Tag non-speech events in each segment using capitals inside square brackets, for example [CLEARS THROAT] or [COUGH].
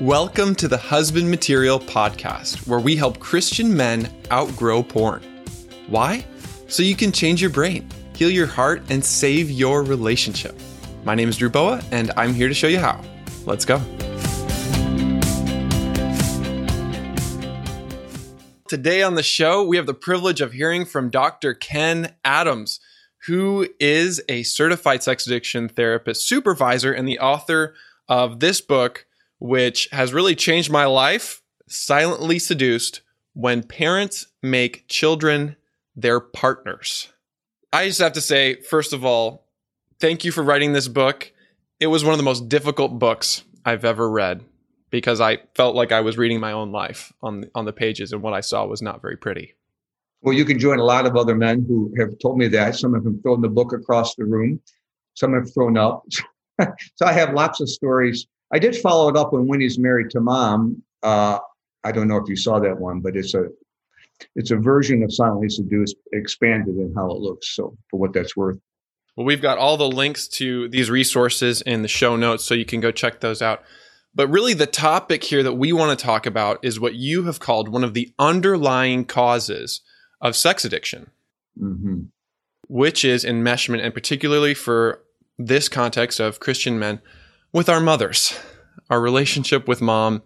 Welcome to the Husband Material Podcast, where we help Christian men outgrow porn. Why? So you can change your brain, heal your heart, and save your relationship. My name is Drew Boa, and I'm here to show you how. Let's go. Today on the show, we have the privilege of hearing from Dr. Ken Adams, who is a certified sex addiction therapist supervisor and the author of this book, which has really changed my life Silently Seduced When Parents Make Children Their Partners. I just have to say, first of all, thank you for writing this book. It was one of the most difficult books I've ever read because I felt like I was reading my own life on on the pages, and what I saw was not very pretty. Well, you can join a lot of other men who have told me that. Some of them thrown the book across the room. Some have thrown up. [LAUGHS] so I have lots of stories. I did follow it up when He's married to mom. Uh, I don't know if you saw that one, but it's a it's a version of Silently Seduced expanded in how it looks. So for what that's worth. Well, we've got all the links to these resources in the show notes, so you can go check those out. But really, the topic here that we want to talk about is what you have called one of the underlying causes of sex addiction, mm-hmm. which is enmeshment, and particularly for this context of Christian men with our mothers, our relationship with mom,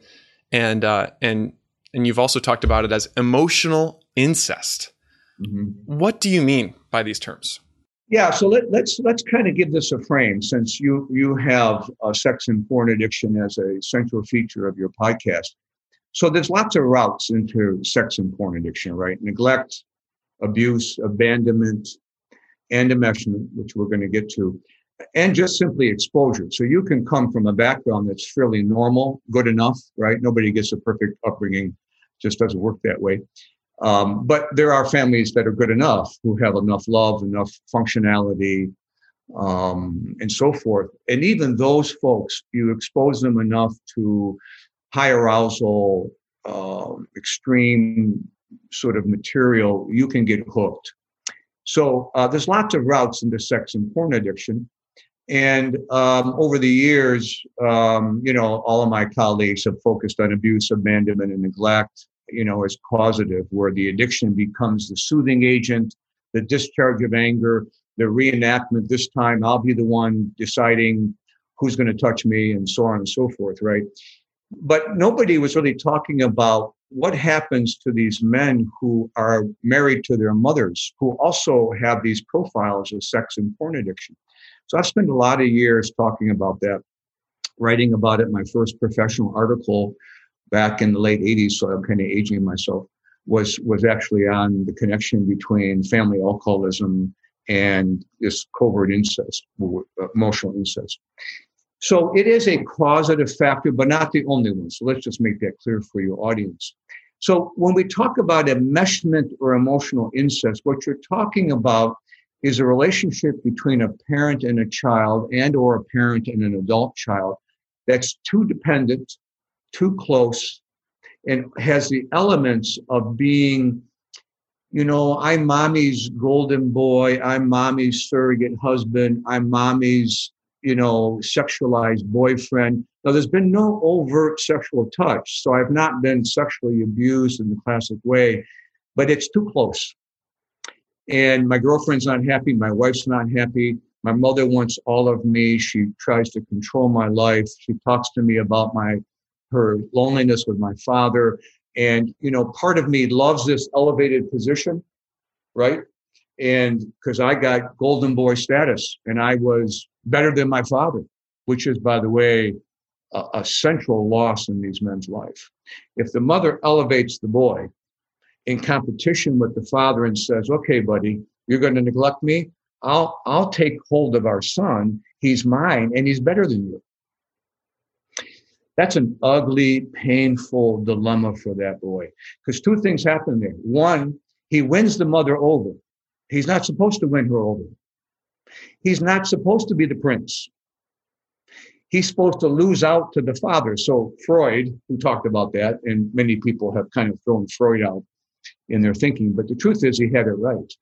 and uh, and and you've also talked about it as emotional incest. Mm-hmm. What do you mean by these terms? Yeah, so let, us let's, let's kind of give this a frame since you you have sex and porn addiction as a central feature of your podcast. So there's lots of routes into sex and porn addiction, right? Neglect, abuse, abandonment, and enmeshment, which we're going to get to, and just simply exposure. So you can come from a background that's fairly normal, good enough, right? Nobody gets a perfect upbringing, just doesn't work that way. Um, but there are families that are good enough who have enough love, enough functionality, um, and so forth. And even those folks, you expose them enough to high arousal, uh, extreme sort of material, you can get hooked. So uh, there's lots of routes into sex and porn addiction. And um, over the years, um, you know, all of my colleagues have focused on abuse, abandonment, and neglect you know, as causative, where the addiction becomes the soothing agent, the discharge of anger, the reenactment. This time I'll be the one deciding who's going to touch me and so on and so forth, right? But nobody was really talking about what happens to these men who are married to their mothers, who also have these profiles of sex and porn addiction. So I've spent a lot of years talking about that, writing about it. My first professional article back in the late 80s, so I'm kind of aging myself, was was actually on the connection between family alcoholism and this covert incest, uh, emotional incest. So it is a causative factor, but not the only one. So let's just make that clear for your audience. So when we talk about enmeshment or emotional incest, what you're talking about is a relationship between a parent and a child and or a parent and an adult child that's too dependent too close and has the elements of being you know i'm mommy's golden boy i'm mommy's surrogate husband i'm mommy's you know sexualized boyfriend. Now there's been no overt sexual touch so i've not been sexually abused in the classic way but it's too close and my girlfriend's not happy my wife's not happy my mother wants all of me she tries to control my life she talks to me about my her loneliness with my father. And, you know, part of me loves this elevated position, right? And because I got golden boy status and I was better than my father, which is, by the way, a, a central loss in these men's life. If the mother elevates the boy in competition with the father and says, okay, buddy, you're going to neglect me. I'll, I'll take hold of our son. He's mine and he's better than you. That's an ugly, painful dilemma for that boy. Because two things happen there. One, he wins the mother over. He's not supposed to win her over. He's not supposed to be the prince. He's supposed to lose out to the father. So Freud, who talked about that, and many people have kind of thrown Freud out in their thinking, but the truth is he had it right.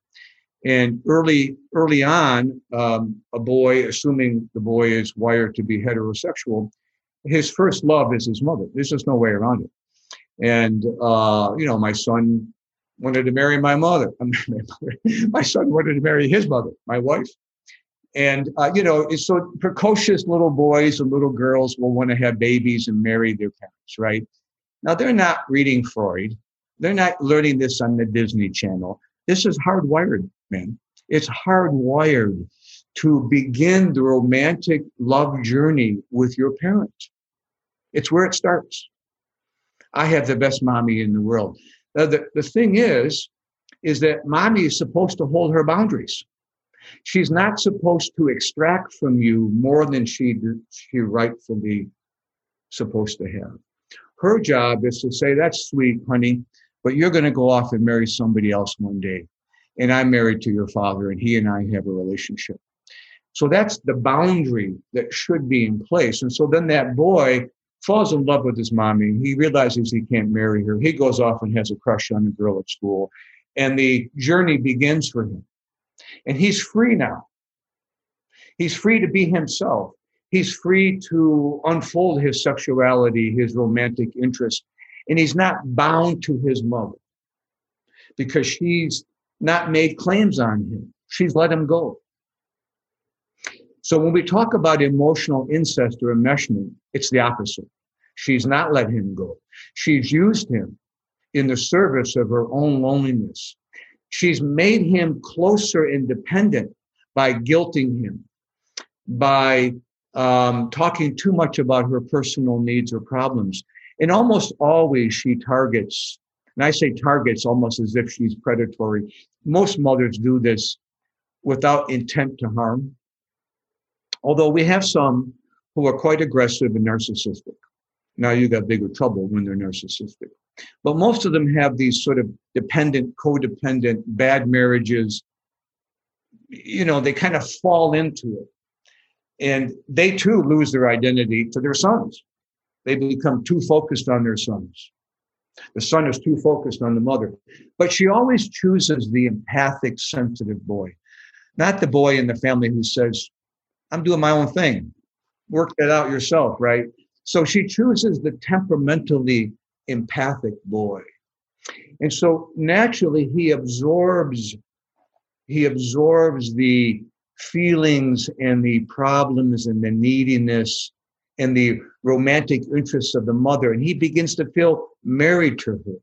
And early, early on, um, a boy, assuming the boy is wired to be heterosexual, his first love is his mother. There's just no way around it. And uh, you know, my son wanted to marry my mother. [LAUGHS] my son wanted to marry his mother, my wife. And uh, you know, so precocious little boys and little girls will want to have babies and marry their parents, right? Now they're not reading Freud. They're not learning this on the Disney Channel. This is hardwired, man. It's hardwired to begin the romantic love journey with your parents. It's where it starts. I have the best mommy in the world. Now, the, the thing is, is that mommy is supposed to hold her boundaries. She's not supposed to extract from you more than she, she rightfully supposed to have. Her job is to say, that's sweet, honey, but you're going to go off and marry somebody else one day. And I'm married to your father, and he and I have a relationship. So that's the boundary that should be in place. And so then that boy falls in love with his mommy. He realizes he can't marry her. He goes off and has a crush on a girl at school. And the journey begins for him. And he's free now. He's free to be himself. He's free to unfold his sexuality, his romantic interest. And he's not bound to his mother because she's not made claims on him. She's let him go. So when we talk about emotional incest or enmeshment, it's the opposite. She's not let him go. She's used him in the service of her own loneliness. She's made him closer and dependent by guilting him, by um, talking too much about her personal needs or problems. And almost always she targets, and I say targets almost as if she's predatory. Most mothers do this without intent to harm. Although we have some who are quite aggressive and narcissistic. Now you got bigger trouble when they're narcissistic. But most of them have these sort of dependent, codependent, bad marriages. You know, they kind of fall into it. And they too lose their identity to their sons. They become too focused on their sons. The son is too focused on the mother. But she always chooses the empathic, sensitive boy, not the boy in the family who says, I'm doing my own thing. Work that out yourself, right? So she chooses the temperamentally empathic boy. And so naturally he absorbs he absorbs the feelings and the problems and the neediness and the romantic interests of the mother and he begins to feel married to her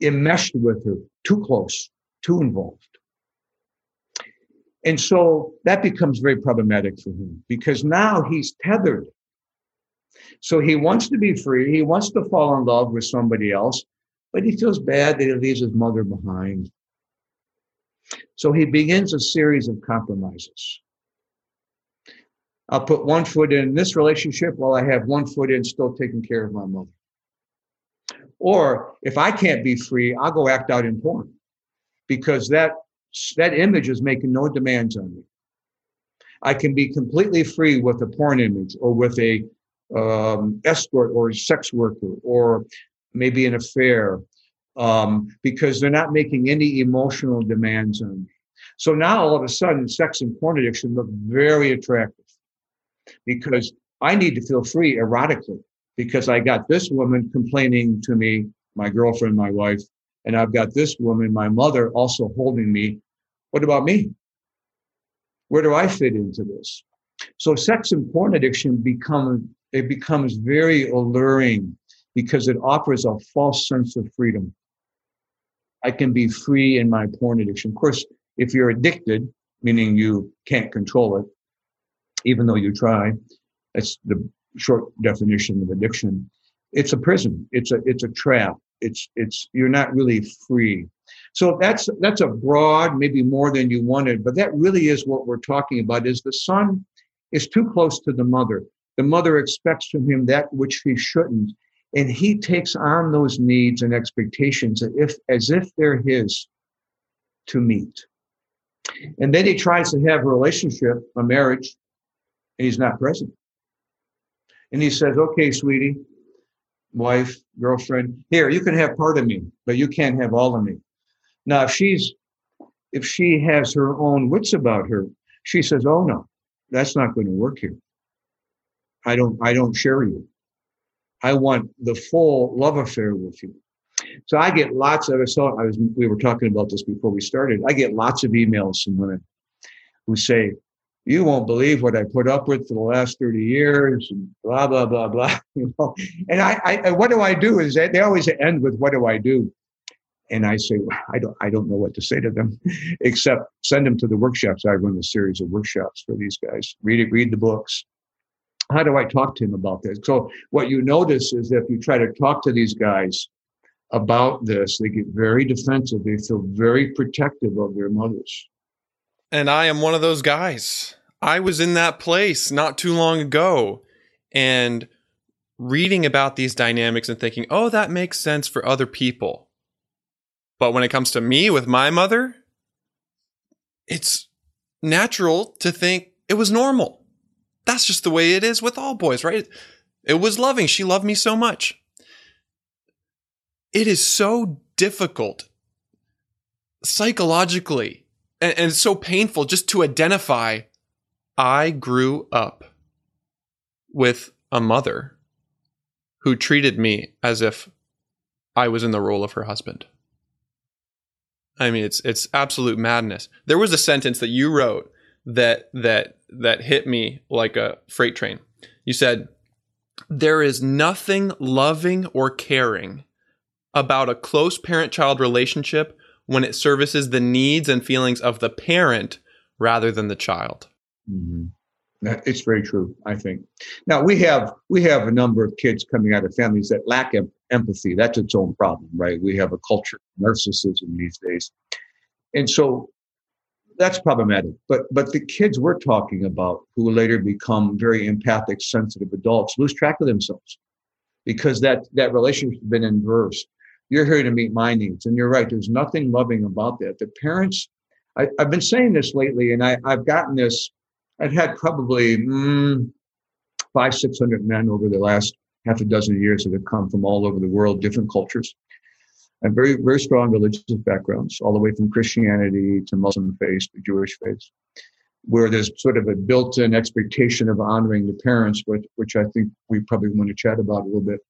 enmeshed with her too close too involved and so that becomes very problematic for him because now he's tethered. So he wants to be free. He wants to fall in love with somebody else, but he feels bad that he leaves his mother behind. So he begins a series of compromises. I'll put one foot in this relationship while I have one foot in still taking care of my mother. Or if I can't be free, I'll go act out in porn because that that image is making no demands on me. I can be completely free with a porn image or with a um, escort or a sex worker or maybe an affair um, because they're not making any emotional demands on me. So now all of a sudden, sex and porn addiction look very attractive because I need to feel free erotically because I got this woman complaining to me, my girlfriend, my wife, and I've got this woman, my mother, also holding me. What about me? Where do I fit into this? So sex and porn addiction become it becomes very alluring because it offers a false sense of freedom. I can be free in my porn addiction. Of course, if you're addicted, meaning you can't control it, even though you try, that's the short definition of addiction. It's a prison. It's a it's a trap it's it's you're not really free so that's that's a broad maybe more than you wanted but that really is what we're talking about is the son is too close to the mother the mother expects from him that which he shouldn't and he takes on those needs and expectations as if as if they're his to meet and then he tries to have a relationship a marriage and he's not present and he says okay sweetie wife, girlfriend, here, you can have part of me, but you can't have all of me. Now, if she's, if she has her own wits about her, she says, oh no, that's not going to work here. I don't I don't share you. I want the full love affair with you. So I get lots of so I was we were talking about this before we started. I get lots of emails from women who say, You won't believe what I put up with for the last 30 years and blah blah blah blah. [LAUGHS] You know, and I, I what do I do is they, they always end with what do I do? And I say, well, I don't I don't know what to say to them, [LAUGHS] except send them to the workshops. I run a series of workshops for these guys. Read it, read the books, how do I talk to him about this? So what you notice is that if you try to talk to these guys about this, they get very defensive. They feel very protective of their mothers. And I am one of those guys. I was in that place not too long ago and reading about these dynamics and thinking, oh, that makes sense for other people. But when it comes to me with my mother, it's natural to think it was normal that's just the way it is with all boys, right? It was loving. She loved me so much. It is so difficult psychologically and, and so painful just to identify I grew up with a mother who treated me as if I was in the role of her husband. I mean, it's it's absolute madness. There was a sentence that you wrote that that that hit me like a freight train. You said there is nothing loving or caring about a close parent-child relationship when it services the needs and feelings of the parent rather than the child. Mm-hmm. It's very true. I think. Now we have we have a number of kids coming out of families that lack em- empathy. That's its own problem, right? We have a culture of narcissism these days, and so that's problematic. But but the kids we're talking about who will later become very empathic, sensitive adults lose track of themselves because that that relationship's been inverse. You're here to meet my needs, and you're right. There's nothing loving about that. The parents, I, have been saying this lately, and I, I've gotten this. I've had probably mm, five, six hundred men over the last half a dozen years that have come from all over the world, different cultures and very, very strong religious backgrounds, all the way from Christianity to Muslim faith to Jewish faith, where there's sort of a built-in expectation of honoring the parents, which, which I think we probably want to chat about a little bit.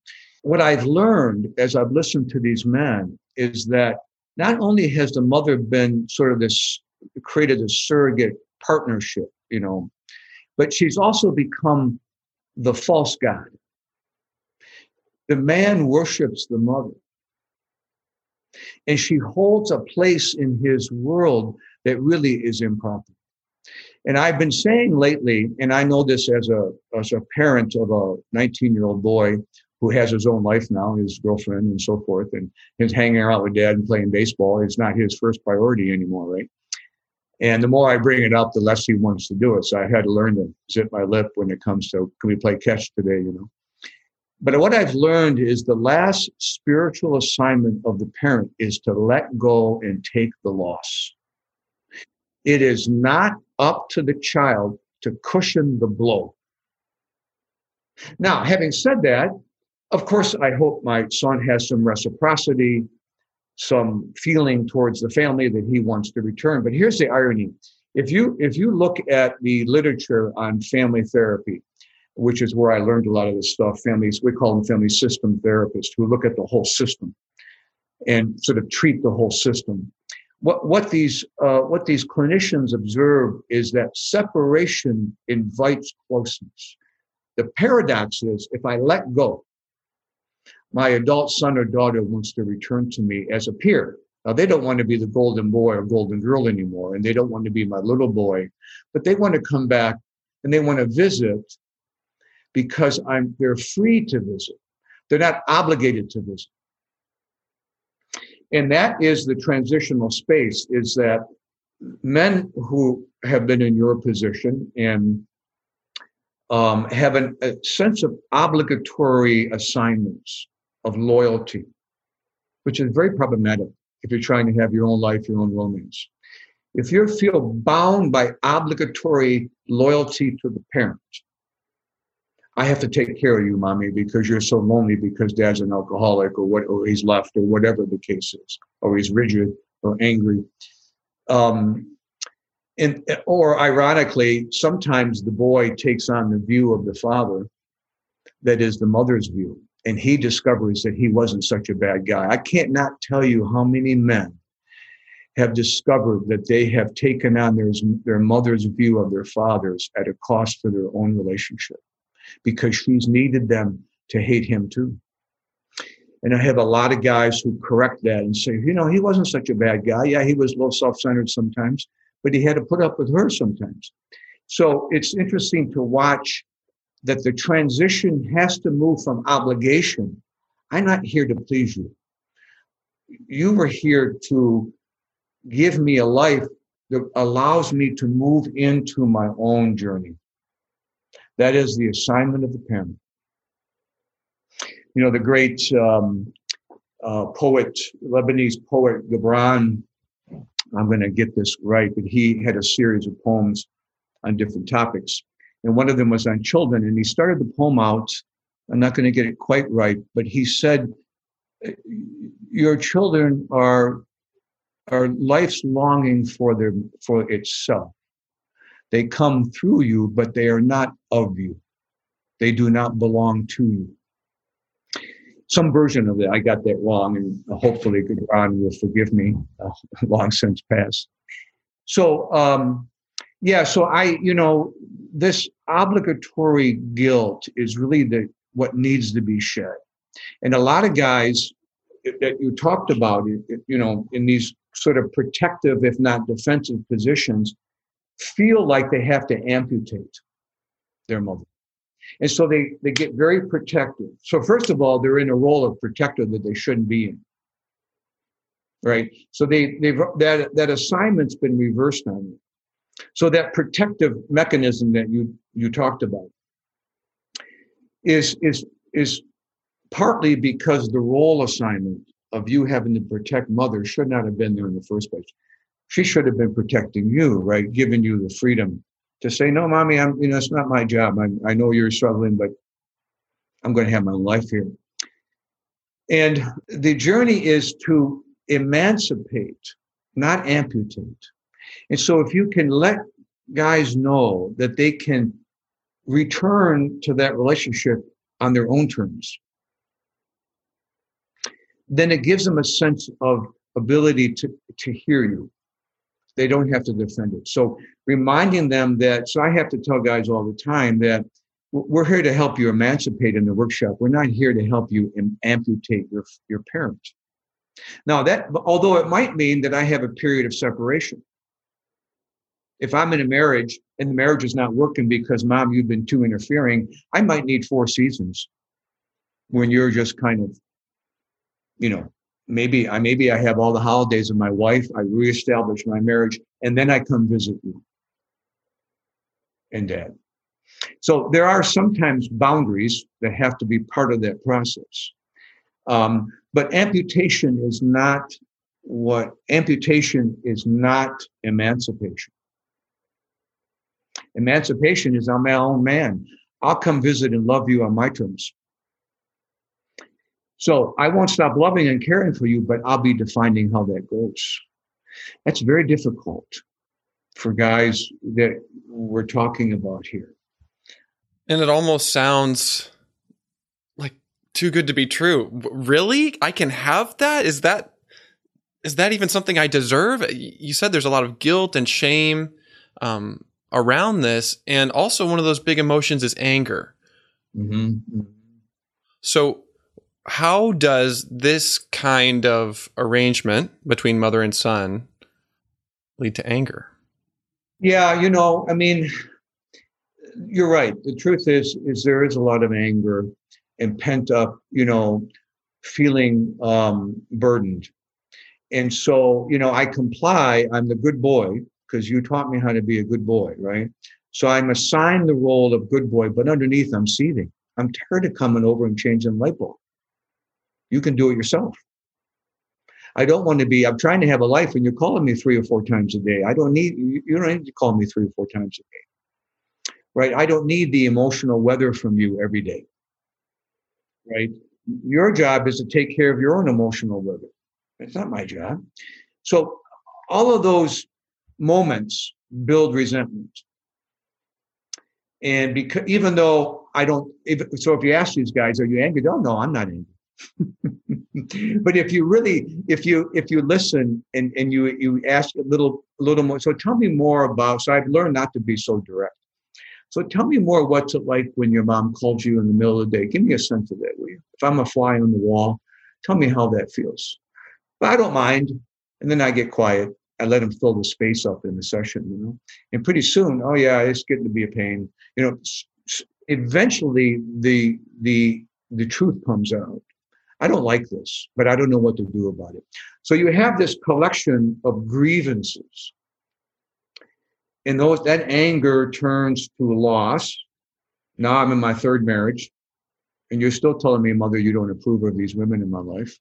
What I've learned as I've listened to these men is that not only has the mother been sort of this created a surrogate partnership, you know, but she's also become the false god. The man worships the mother and she holds a place in his world that really is improper. And I've been saying lately, and I know this as a as a parent of a 19 year old boy who has his own life now, his girlfriend and so forth, and is hanging out with dad and playing baseball. It's not his first priority anymore, right? And the more I bring it up, the less he wants to do it. So I had to learn to zip my lip when it comes to can we play catch today, you know? But what I've learned is the last spiritual assignment of the parent is to let go and take the loss. It is not up to the child to cushion the blow. Now, having said that, of course, I hope my son has some reciprocity, some feeling towards the family that he wants to return. But here's the irony. If you if you look at the literature on family therapy, which is where I learned a lot of this stuff. Families, we call them family system therapists who look at the whole system and sort of treat the whole system. What, what these uh, what these clinicians observe is that separation invites closeness. The paradox is if I let go, my adult son or daughter wants to return to me as a peer. Now they don't want to be the golden boy or golden girl anymore, and they don't want to be my little boy, but they want to come back and they want to visit because I'm they're free to visit. They're not obligated to visit. And that is the transitional space is that men who have been in your position and um, have an, a sense of obligatory assignments of loyalty, which is very problematic if you're trying to have your own life, your own romance. If you feel bound by obligatory loyalty to the parent, I have to take care of you, mommy, because you're so lonely because dad's an alcoholic or what, or he's left or whatever the case is, or he's rigid or angry. Um, and, or ironically, sometimes the boy takes on the view of the father that is the mother's view. And he discovers that he wasn't such a bad guy. I can't not tell you how many men have discovered that they have taken on their, their mother's view of their fathers at a cost to their own relationship because she's needed them to hate him too. And I have a lot of guys who correct that and say, you know, he wasn't such a bad guy. Yeah, he was a little self centered sometimes, but he had to put up with her sometimes. So it's interesting to watch that the transition has to move from obligation. I'm not here to please you. You were here to give me a life that allows me to move into my own journey. That is the assignment of the parent. You know, the great um, uh, poet, Lebanese poet Gibran, I'm going to get this right, but he had a series of poems on different topics. And one of them was on children. And he started the poem out. I'm not going to get it quite right, but he said, Your children are, are life's longing for their for itself. They come through you, but they are not of you. They do not belong to you. Some version of it, I got that wrong, and hopefully Ron will forgive me. Uh, [LAUGHS] long since passed. So, um, yeah, so I, you know, this obligatory guilt is really the what needs to be shed. And a lot of guys that you talked about, you know, in these sort of protective, if not defensive positions, feel like they have to amputate their mother. And so they, they get very protective. So, first of all, they're in a role of protector that they shouldn't be in. Right? So they they've that that assignment's been reversed on them. So that protective mechanism that you you talked about is is is partly because the role assignment of you having to protect mother should not have been there in the first place. She should have been protecting you, right? Giving you the freedom to say, no, mommy, I'm, you know, it's not my job. I, I know you're struggling, but I'm going to have my own life here. And the journey is to emancipate, not amputate. And so if you can let guys know that they can return to that relationship on their own terms, then it gives them a sense of ability to, to hear you. They don't have to defend it. So reminding them that, so I have to tell guys all the time that we're here to help you emancipate in the workshop. We're not here to help you amputate your, your parent. Now that, although it might mean that I have a period of separation, if I'm in a marriage and the marriage is not working because mom, you've been too interfering, I might need four seasons when you're just kind of, you know, maybe I maybe I have all the holidays of my wife, I reestablish my marriage, and then I come visit you and dad. So there are sometimes boundaries that have to be part of that process. Um, but amputation is not what amputation is not emancipation. Emancipation is I'm my own man. I'll come visit and love you on my terms. So I won't stop loving and caring for you, but I'll be defining how that goes. That's very difficult for guys that we're talking about here. And it almost sounds like too good to be true. Really? I can have that? Is that is that even something I deserve? You said there's a lot of guilt and shame um, around this. And also, one of those big emotions is anger. Mm-hmm. So, how does this kind of arrangement between mother and son lead to anger? Yeah, you know, I mean, you're right. The truth is, is there is a lot of anger and pent up, you know, feeling um, burdened. And so, you know, I comply. I'm the good boy because you taught me how to be a good boy, right? So I'm assigned the role of good boy, but underneath I'm seething. I'm tired of coming over and changing light bulb. You can do it yourself. I don't want to be, I'm trying to have a life and you're calling me three or four times a day. I don't need, you don't need to call me three or four times a day. Right? I don't need the emotional weather from you every day. Right? Your job is to take care of your own emotional weather. It's not my job. So all of those moments build resentment. And because even though I don't. If, so if you ask these guys, "Are you angry?" Don't. No, I'm not angry. [LAUGHS] but if you really, if you if you listen and and you you ask a little a little more. So tell me more about. So I've learned not to be so direct. So tell me more. What's it like when your mom calls you in the middle of the day? Give me a sense of that, will you? If I'm a fly on the wall, tell me how that feels. But I don't mind. And then I get quiet. I let him fill the space up in the session, you know. And pretty soon, oh yeah, it's getting to be a pain. You know, eventually the the the truth comes out. I don't like this, but I don't know what to do about it. So you have this collection of grievances. And those that anger turns to loss. Now I'm in my third marriage, and you're still telling me, mother, you don't approve of these women in my life.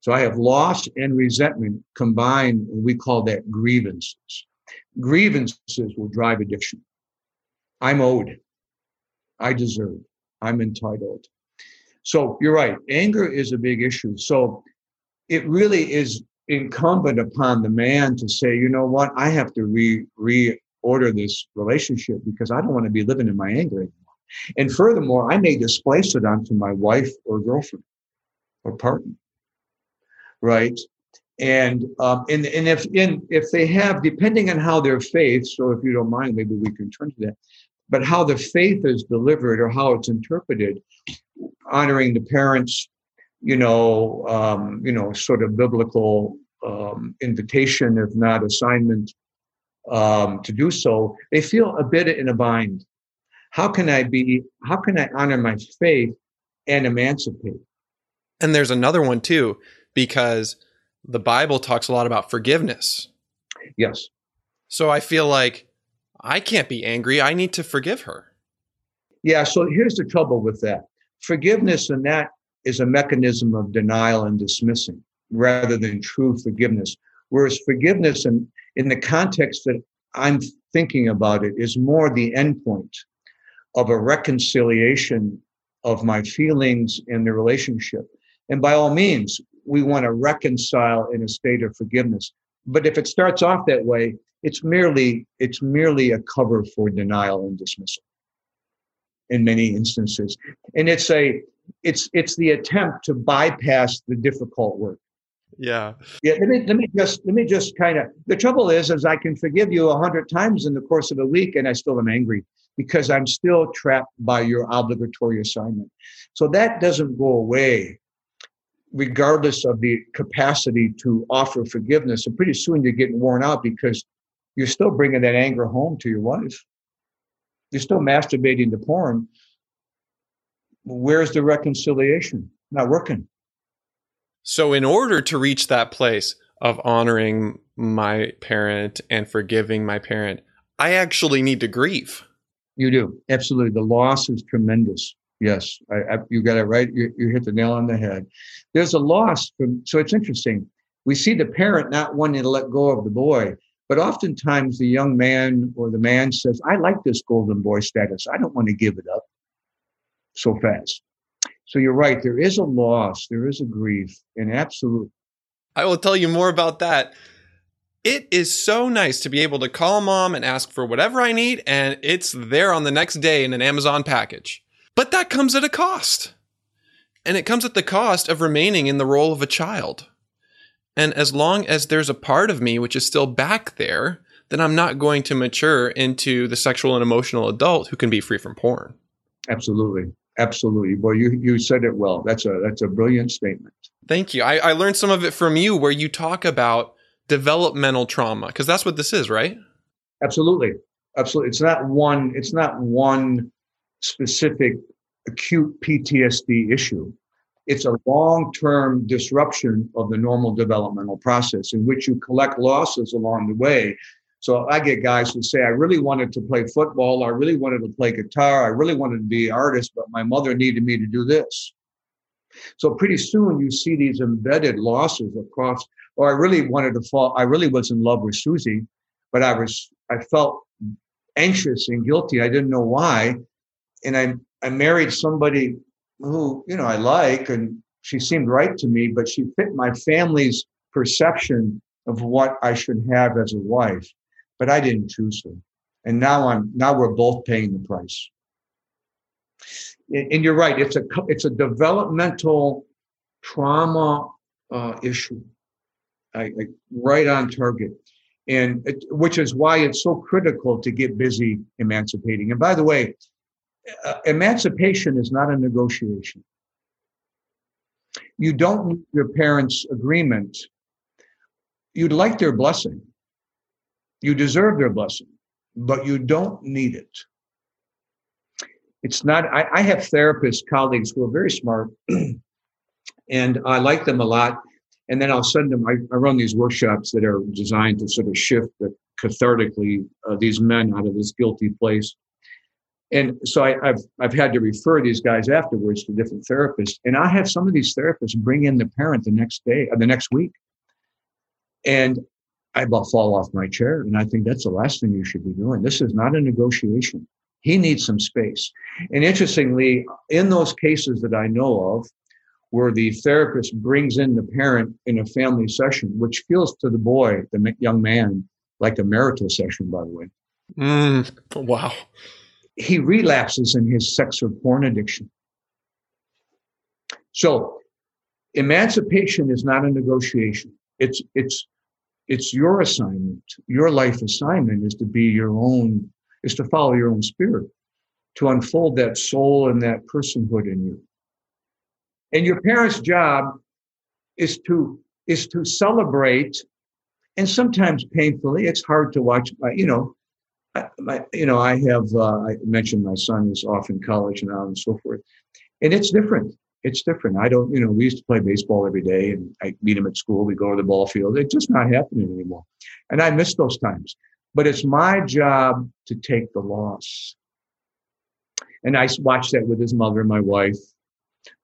So I have loss and resentment combined, and we call that grievances. Grievances will drive addiction. I'm owed. I deserve. I'm entitled. So you're right. Anger is a big issue. So it really is incumbent upon the man to say, you know what, I have to re reorder this relationship because I don't want to be living in my anger anymore. And furthermore, I may displace it onto my wife or girlfriend or partner. Right. And um, and and if in if they have, depending on how their faith, so if you don't mind, maybe we can turn to that but how the faith is delivered or how it's interpreted, honoring the parents, you know, um, you know, sort of biblical um, invitation, if not assignment, um, to do so, they feel a bit in a bind. How can I be? How can I honor my faith and emancipate? And there's another one too, because the Bible talks a lot about forgiveness. Yes. So I feel like I can't be angry. I need to forgive her. Yeah. So here's the trouble with that forgiveness, and that is a mechanism of denial and dismissing rather than true forgiveness. Whereas forgiveness, and in the context that I'm thinking about it, is more the endpoint of a reconciliation of my feelings in the relationship. And by all means, we want to reconcile in a state of forgiveness. But if it starts off that way, it's merely it's merely a cover for denial and dismissal in many instances. And it's a it's it's the attempt to bypass the difficult work. Yeah. Yeah let me let me just let me just kind of the trouble is is i can forgive you a hundred times in the course of a week and i still am angry because i'm still trapped by your obligatory assignment. So that doesn't go away regardless of the capacity to offer forgiveness and pretty soon you're getting worn out because you're still bringing that anger home to your wife. You're still masturbating to porn. Where's the reconciliation? Not working. So, in order to reach that place of honoring my parent and forgiving my parent, I actually need to grieve. You do. Absolutely. The loss is tremendous. Yes, I, I, you got it right. You, you hit the nail on the head. There's a loss. From, so it's interesting. We see the parent not wanting to let go of the boy, but oftentimes the young man or the man says, I like this golden boy status. I don't want to give it up so fast. So you're right. There is a loss, there is a grief, and absolute. I will tell you more about that. It is so nice to be able to call mom and ask for whatever I need, and it's there on the next day in an Amazon package. But that comes at a cost. And it comes at the cost of remaining in the role of a child. And as long as there's a part of me which is still back there, then I'm not going to mature into the sexual and emotional adult who can be free from porn. Absolutely. Absolutely. Well, you, you said it well. That's a that's a brilliant statement. Thank you. I, I learned some of it from you where you talk about developmental trauma, because that's what this is, right? Absolutely. Absolutely. It's not one, it's not one specific acute PTSD issue it's a long term disruption of the normal developmental process in which you collect losses along the way. So I get guys who say, I really wanted to play football, I really wanted to play guitar, I really wanted to be an artist, but my mother needed me to do this. So pretty soon you see these embedded losses across, or oh, I really wanted to fall, I really was in love with Susie, but I was, I felt anxious and guilty. I didn't know why. And I, I married somebody who you know I like, and she seemed right to me, but she fit my family's perception of what I should have as a wife, but I didn't choose her. And now I'm now we're both paying the price. And you're right. It's a it's a developmental trauma uh, issue. I, I, right on target, and it, which is why it's so critical to get busy emancipating. And by the way, uh, emancipation is not a negotiation. You don't need your parents' agreement. You'd like their blessing. You deserve their blessing, but you don't need it. It's not, I, I have therapist colleagues who are very smart, [CLEARS THROAT] and I like them a lot. And then I'll send them, I, I run these workshops that are designed to sort of shift the, cathartically uh, these men out of this guilty place and so I, have I've had to refer these guys afterwards to different therapists, and I have some of these therapists bring in the parent the next day or uh, the next week, and I about fall off my chair, and I think that's the last thing you should be doing. This is not a negotiation. He needs some space. And interestingly, in those cases that I know of, where the therapist brings in the parent in a family session, which feels to the boy, the young man, like a marital session, by the way. Mm, wow he relapses in his sex or porn addiction. So emancipation is not a negotiation. It's, it's, it's your assignment. Your life assignment is to be your own, is to follow your own spirit, to unfold that soul and that personhood in you. And your parents' job is to, is to celebrate and sometimes painfully, it's hard to watch, you know, my, you know, I have, uh, I mentioned my son is off in college now and so forth. And it's different. It's different. I don't, you know, we used to play baseball every day and I meet him at school. We go to the ball field. It's just not happening anymore. And I miss those times. But it's my job to take the loss. And I watched that with his mother and my wife.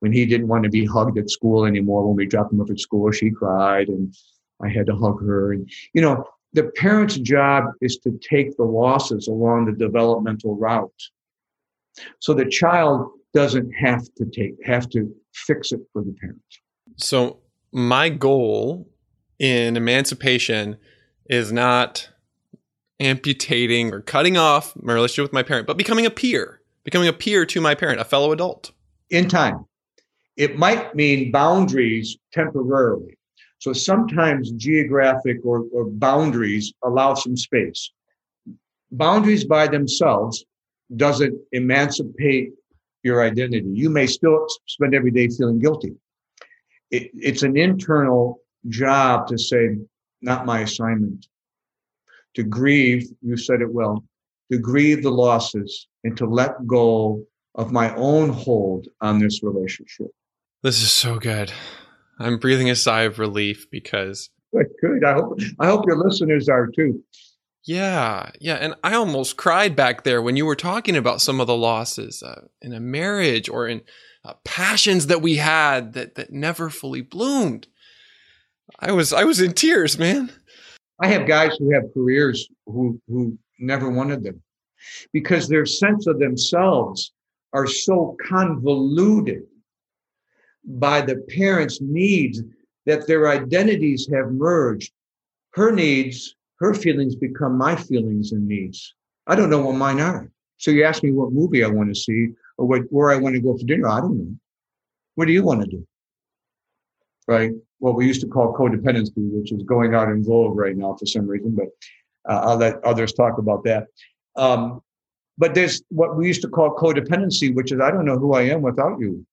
When he didn't want to be hugged at school anymore, when we dropped him off at school, she cried and I had to hug her. And, you know, the parent's job is to take the losses along the developmental route. So the child doesn't have to take, have to fix it for the parent. So my goal in emancipation is not amputating or cutting off my relationship with my parent, but becoming a peer, becoming a peer to my parent, a fellow adult. In time. It might mean boundaries temporarily. So sometimes geographic or, or boundaries allow some space. Boundaries by themselves doesn't emancipate your identity. You may still spend every day feeling guilty. It, it's an internal job to say, not my assignment. To grieve, you said it well, to grieve the losses and to let go of my own hold on this relationship. This is so good. I'm breathing a sigh of relief because good, good. I hope I hope your listeners are too. Yeah, yeah, and I almost cried back there when you were talking about some of the losses uh, in a marriage or in uh, passions that we had that that never fully bloomed. I was I was in tears, man. I have guys who have careers who who never wanted them because their sense of themselves are so convoluted by the parents' needs that their identities have merged. Her needs, her feelings become my feelings and needs. I don't know what mine are. So you ask me what movie I want to see or what, where I want to go for dinner. I don't know. What do you want to do? Right? What we used to call codependency, which is going out in vogue right now for some reason, but uh, I'll let others talk about that. Um, but there's what we used to call codependency, which is I don't know who I am without you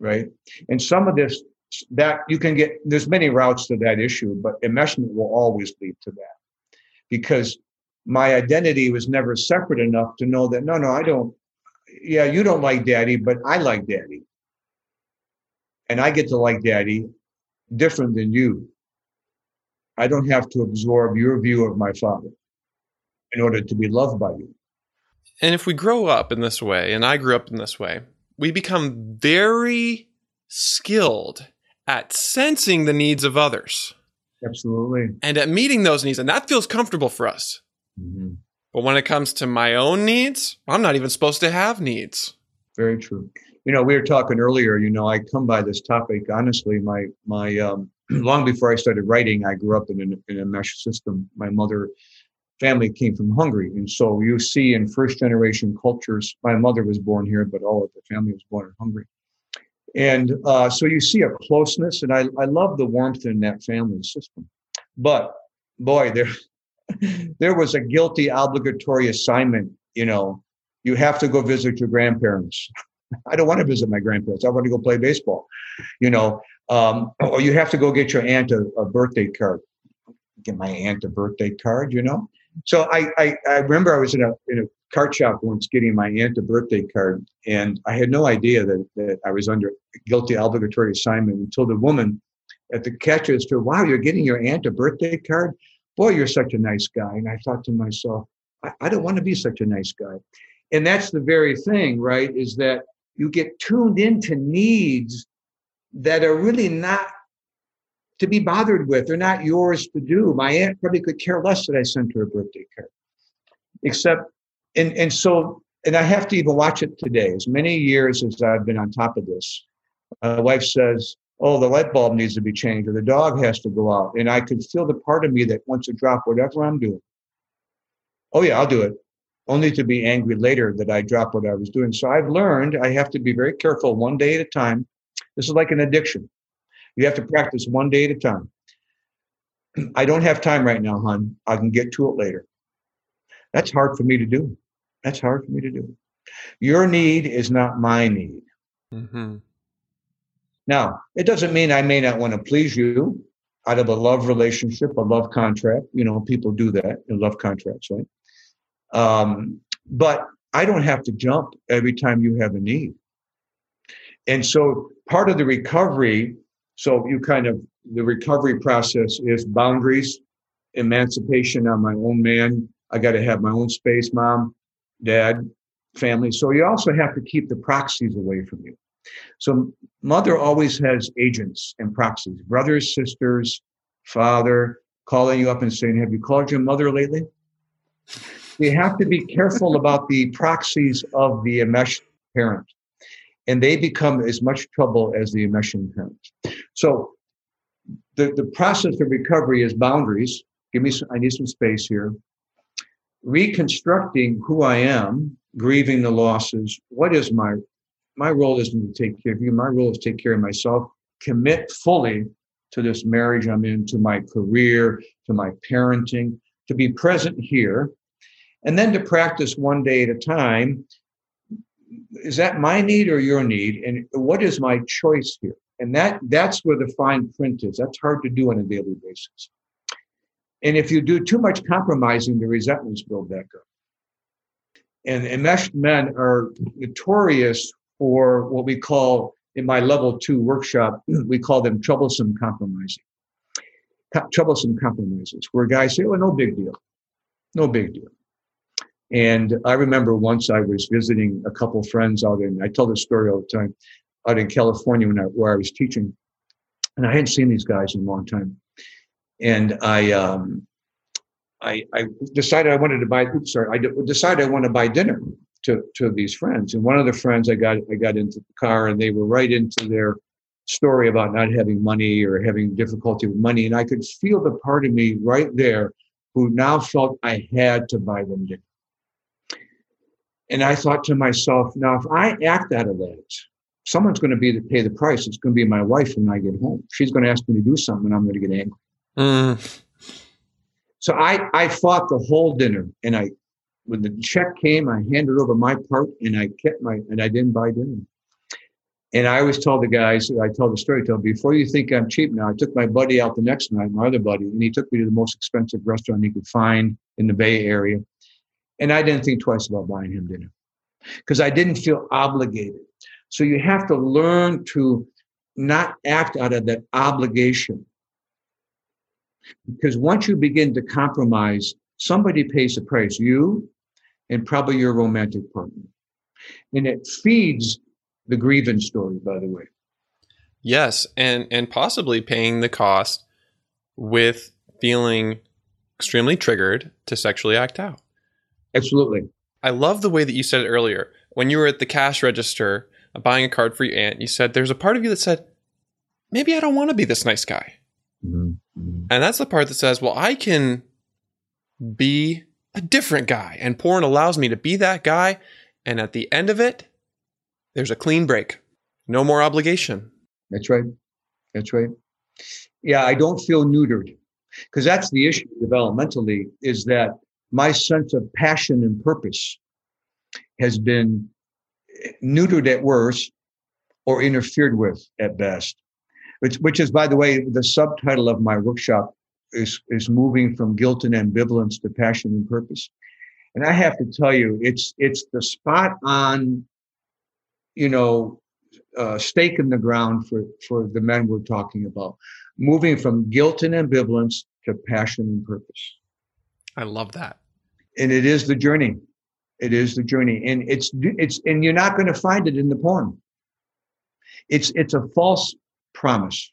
right? And some of this that you can get there's many routes to that issue, but enmeshment will always lead to that because my identity was never separate enough to know that no, no, I don't. Yeah, you don't like daddy, but I like daddy, and I get to like daddy different than you. I don't have to absorb your view of my father in order to be loved by you. And if we grow up in this way, and I grew up in this way, we become very skilled at sensing the needs of others. Absolutely. And at meeting those needs. And that feels comfortable for us. Mm-hmm. But when it comes to my own needs, I'm not even supposed to have needs. Very true. You know, we were talking earlier, you know, I come by this topic, honestly, my, my, um, [CLEARS THROAT] long before I started writing, I grew up in a, in a mesh system. My mother family came from Hungary. And so you see in first generation cultures, my mother was born here, but all of the family was born in Hungary. And uh, so you see a closeness, and I, I love the warmth in that family system. But boy, there, [LAUGHS] there was a guilty obligatory assignment. You know, you have to go visit your grandparents. [LAUGHS] I don't want to visit my grandparents. I want to go play baseball. You know, um, or you have to go get your aunt a, a birthday card. Get my aunt a birthday card. You know, so I, I, I remember I was in a in a card shop once getting my aunt a birthday card, and I had no idea that that I was under guilty obligatory assignment until the woman at the catch register, "Wow, you're getting your aunt a birthday card? Boy, you're such a nice guy." And I thought to myself, I, I don't want to be such a nice guy, and that's the very thing, right? Is that you get tuned into needs that are really not to be bothered with. They're not yours to do. My aunt probably could care less that I sent her a birthday card. Except, and, and so, and I have to even watch it today. As many years as I've been on top of this, uh, my wife says, Oh, the light bulb needs to be changed, or the dog has to go out. And I could feel the part of me that wants to drop whatever I'm doing. Oh, yeah, I'll do it. Only to be angry later that I dropped what I was doing. So I've learned I have to be very careful one day at a time. This is like an addiction. You have to practice one day at a time. [CLEARS THROAT] I don't have time right now, hon. I can get to it later. That's hard for me to do. That's hard for me to do. Your need is not my need. Mm-hmm. Now, it doesn't mean I may not want to please you out of a love relationship, a love contract. You know, people do that in love contracts, right? Um, but I don't have to jump every time you have a need. And so part of the recovery so you kind of, the recovery process is boundaries, emancipation. I'm my own man. I got to have my own space, mom, dad, family. So you also have to keep the proxies away from you. So mother always has agents and proxies, brothers, sisters, father, calling you up and saying, have you called your mother lately? You have to be careful [LAUGHS] about the proxies of the enmeshed parent and they become as much trouble as the enmeshing parents. So the, the process of recovery is boundaries. Give me some, I need some space here. Reconstructing who I am, grieving the losses. What is my my role isn't to take care of you. My role is to take care of myself. Commit fully to this marriage I'm in, to my career, to my parenting, to be present here, and then to practice one day at a time is that my need or your need and what is my choice here and that that's where the fine print is. That's hard to do on a daily basis. And if you do too much compromising the resentments build back up. And enmeshed men are notorious for what we call in my level two workshop [CLEARS THROAT] we call them troublesome compromising. Troublesome compromises where guys say oh no big deal. No big deal. And I remember once I was visiting a couple friends out in, I tell this story all the time, out in California when I, where I was teaching. And I hadn't seen these guys in a long time. And I, um, I, I decided I wanted to buy, oops, sorry, I decided I want to buy dinner to, to these friends. And one of the friends I got, I got into the car and they were right into their story about not having money or having difficulty with money. And I could feel the part of me right there who now felt I had to buy them dinner. And I thought to myself, now if I act out of that, someone's going to be to pay the price. It's going to be my wife when I get home. She's going to ask me to do something, and I'm going to get angry. Mm. So I I fought the whole dinner, and I when the check came, I handed over my part, and I kept my and I didn't buy dinner. And I always tell the guys, I tell the story, tell before you think I'm cheap now, I took my buddy out the next night, my other buddy, and he took me to the most expensive restaurant he could find in the Bay Area. And I didn't think twice about buying him dinner because I didn't feel obligated. So you have to learn to not act out of that obligation. Because once you begin to compromise, somebody pays the price, you and probably your romantic partner. And it feeds the grievance story, by the way. Yes, and and possibly paying the cost with feeling extremely triggered to sexually act out. Absolutely. I love the way that you said it earlier. When you were at the cash register buying a card for your aunt, you said there's a part of you that said, maybe I don't want to be this nice guy. Mm-hmm. And that's the part that says, well, I can be a different guy. And porn allows me to be that guy. And at the end of it, there's a clean break. No more obligation. That's right. That's right. Yeah, I don't feel neutered because that's the issue developmentally is that my sense of passion and purpose has been neutered at worst or interfered with at best which, which is by the way the subtitle of my workshop is is moving from guilt and ambivalence to passion and purpose. And i have to tell you it's it's the spot on you know uh, stake in the ground for for the men we're talking about. Moving from guilt and ambivalence to passion and purpose. I love that. And it is the journey it is the journey. And it's it's and you're not going to find it in the porn it's it's a false promise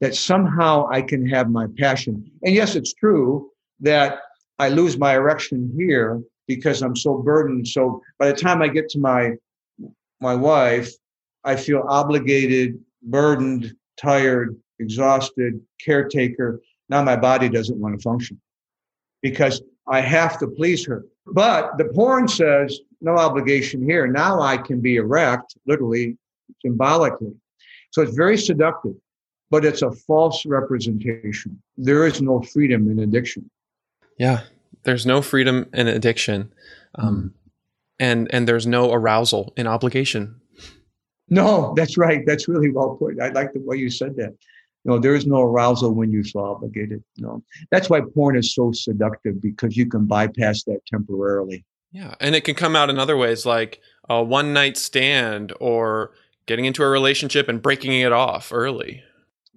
that somehow i can have my passion. And yes it's true that i lose my erection here because i'm so burdened. So by the time i get to my my wife i feel obligated burdened tired exhausted caretaker. Now my body doesn't want to function because I have to please her. But the porn says, no obligation here. Now I can be erect, literally, symbolically. So it's very seductive, but it's a false representation. There is no freedom in addiction. Yeah, there's no freedom in addiction. Um, mm. and, and there's no arousal in obligation. No, that's right. That's really well put. I like the way you said that. No, there is no arousal when you feel obligated. No, that's why porn is so seductive because you can bypass that temporarily. Yeah, and it can come out in other ways, like a one night stand or getting into a relationship and breaking it off early.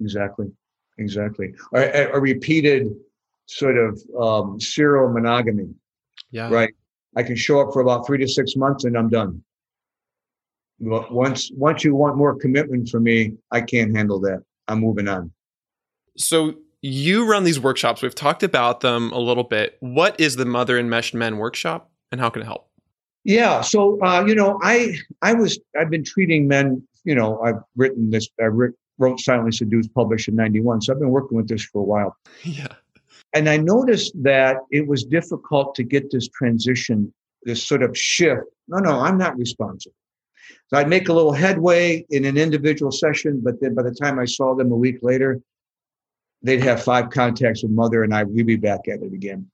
Exactly, exactly. A, a repeated sort of um, serial monogamy. Yeah. Right. I can show up for about three to six months and I'm done. Once once you want more commitment from me, I can't handle that. I'm moving on. So you run these workshops. We've talked about them a little bit. What is the Mother Enmeshed Men workshop, and how can it help? Yeah, so uh, you know, I I was I've been treating men. You know, I've written this. I wrote Silently Seduced, published in '91. So I've been working with this for a while. [LAUGHS] Yeah. And I noticed that it was difficult to get this transition, this sort of shift. No, no, I'm not responsible. So I'd make a little headway in an individual session, but then by the time I saw them a week later, they'd have five contacts with mother and I we'd be back at it again.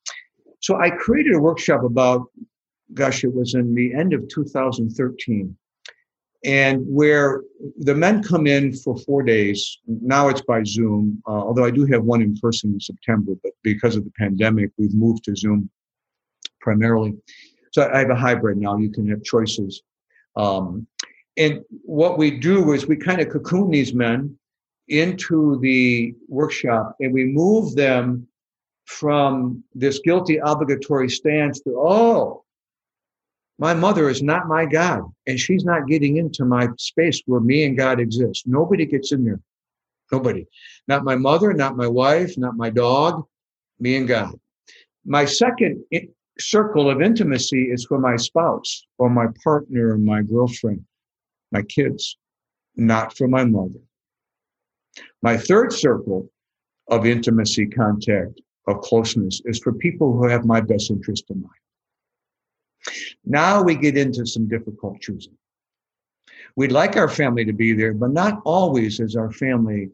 So I created a workshop about, gosh, it was in the end of 2013. And where the men come in for four days. Now it's by Zoom, uh, although I do have one in person in September, but because of the pandemic, we've moved to Zoom primarily. So I have a hybrid now. You can have choices. Um, and what we do is we kind of cocoon these men into the workshop and we move them from this guilty obligatory stance to, oh, my mother is not my God, and she's not getting into my space where me and God exist. Nobody gets in there. Nobody. Not my mother, not my wife, not my dog, me and God. My second circle of intimacy is for my spouse or my partner or my girlfriend, my kids, not for my mother. My third circle of intimacy, contact, of closeness is for people who have my best interest in mind. Now we get into some difficult choosing. We'd like our family to be there, but not always is our family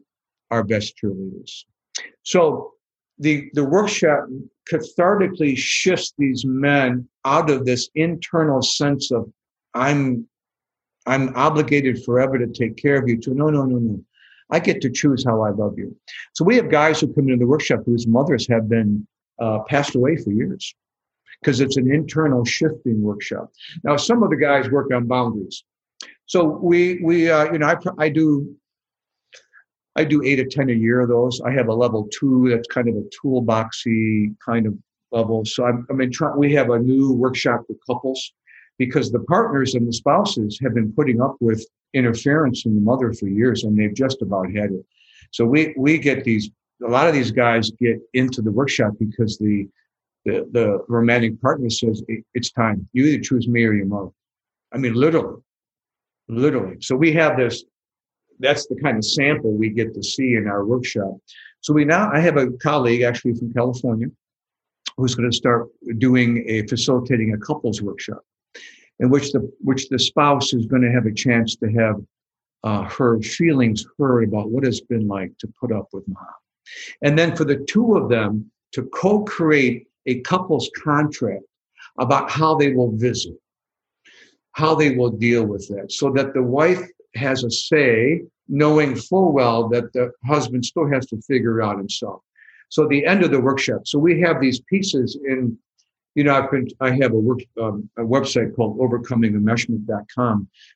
our best cheerleaders. So the, the workshop cathartically shifts these men out of this internal sense of I'm I'm obligated forever to take care of you to no no no no I get to choose how I love you. So we have guys who come into the workshop whose mothers have been uh, passed away for years because it's an internal shifting workshop. Now some of the guys work on boundaries. So we we uh, you know I I do I do eight or 10 a year of those. I have a level two that's kind of a toolboxy kind of level. So I'm, I mean, try, we have a new workshop for couples because the partners and the spouses have been putting up with interference from the mother for years and they've just about had it. So we, we get these, a lot of these guys get into the workshop because the, the, the romantic partner says, it's time. You either choose me or your mother. I mean, literally, literally. So we have this that's the kind of sample we get to see in our workshop. So we now, I have a colleague actually from California who's going to start doing a facilitating a couples workshop in which the which the spouse is going to have a chance to have uh, her feelings heard about what it's been like to put up with mom and then for the two of them to co-create a couples contract about how they will visit how they will deal with that so that the wife has a say knowing full well that the husband still has to figure out himself. So the end of the workshop so we have these pieces in you know, I've been, I have a work, um, a website called.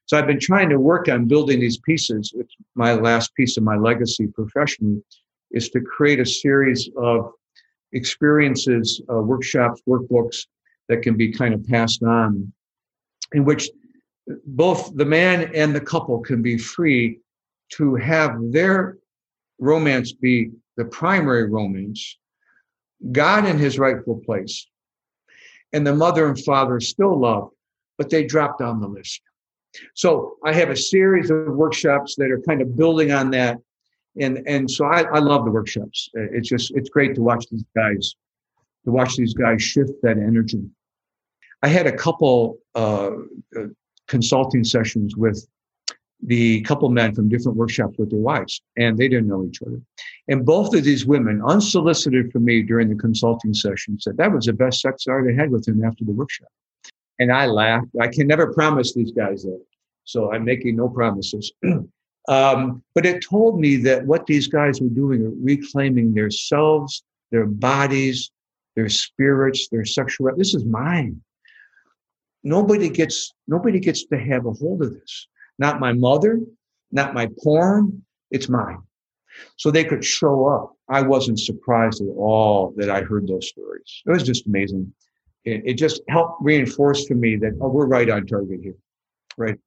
So I've been trying to work on building these pieces. It's my last piece of my legacy professionally is to create a series of experiences, uh, workshops, workbooks that can be kind of passed on in which both the man and the couple can be free to have their romance be the primary romance, God in his rightful place, and the mother and father still love, but they dropped on the list. So I have a series of workshops that are kind of building on that. And, and so I, I love the workshops. It's just, it's great to watch these guys, to watch these guys shift that energy. I had a couple uh, uh consulting sessions with the couple men from different workshops with their wives, and they didn't know each other. And both of these women, unsolicited from me during the consulting session, said that was the best sex I ever had with him after the workshop. And I laughed. I can never promise these guys that, so I'm making no promises. [CLEARS THROAT] um, but it told me that what these guys were doing are reclaiming their selves, their bodies, their spirits, their sexuality. This is mine. Nobody gets nobody gets to have a hold of this not my mother, not my porn, it's mine. So they could show up. I wasn't surprised at all that I heard those stories. It was just amazing. It, it just helped reinforce to me that, oh, we're right on target here. Right.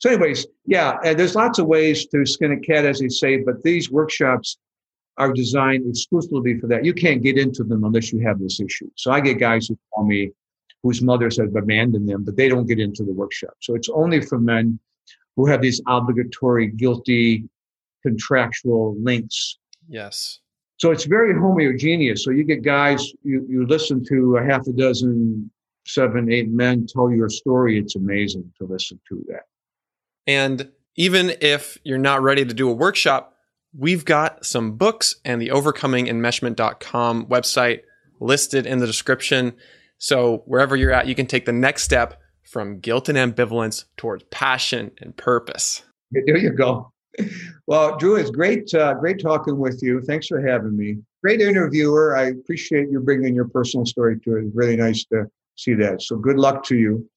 So, anyways, yeah, there's lots of ways to skin a cat, as they say, but these workshops are designed exclusively for that. You can't get into them unless you have this issue. So I get guys who call me whose mothers have abandoned them, but they don't get into the workshop. So it's only for men who have these obligatory, guilty, contractual links. Yes. So it's very homogeneous. So you get guys, you, you listen to a half a dozen, seven, eight men tell your story. It's amazing to listen to that. And even if you're not ready to do a workshop, we've got some books and the overcomingenmeshment.com website listed in the description. So wherever you're at, you can take the next step from guilt and ambivalence towards passion and purpose. There you go. Well, Drew, it's great, uh, great talking with you. Thanks for having me. Great interviewer. I appreciate you bringing your personal story to it. It's really nice to see that. So, good luck to you,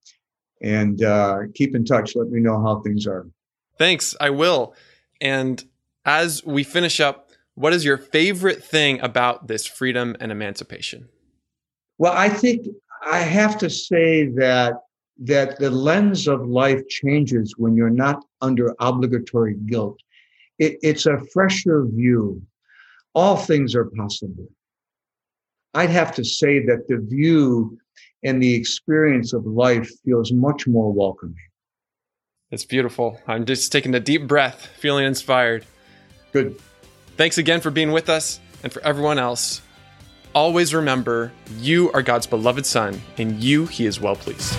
and uh, keep in touch. Let me know how things are. Thanks. I will. And as we finish up, what is your favorite thing about this freedom and emancipation? Well, I think I have to say that that the lens of life changes when you're not under obligatory guilt. It, it's a fresher view. All things are possible. I'd have to say that the view and the experience of life feels much more welcoming. It's beautiful. I'm just taking a deep breath, feeling inspired. Good. Thanks again for being with us and for everyone else. Always remember you are God's beloved Son, and you He is well pleased.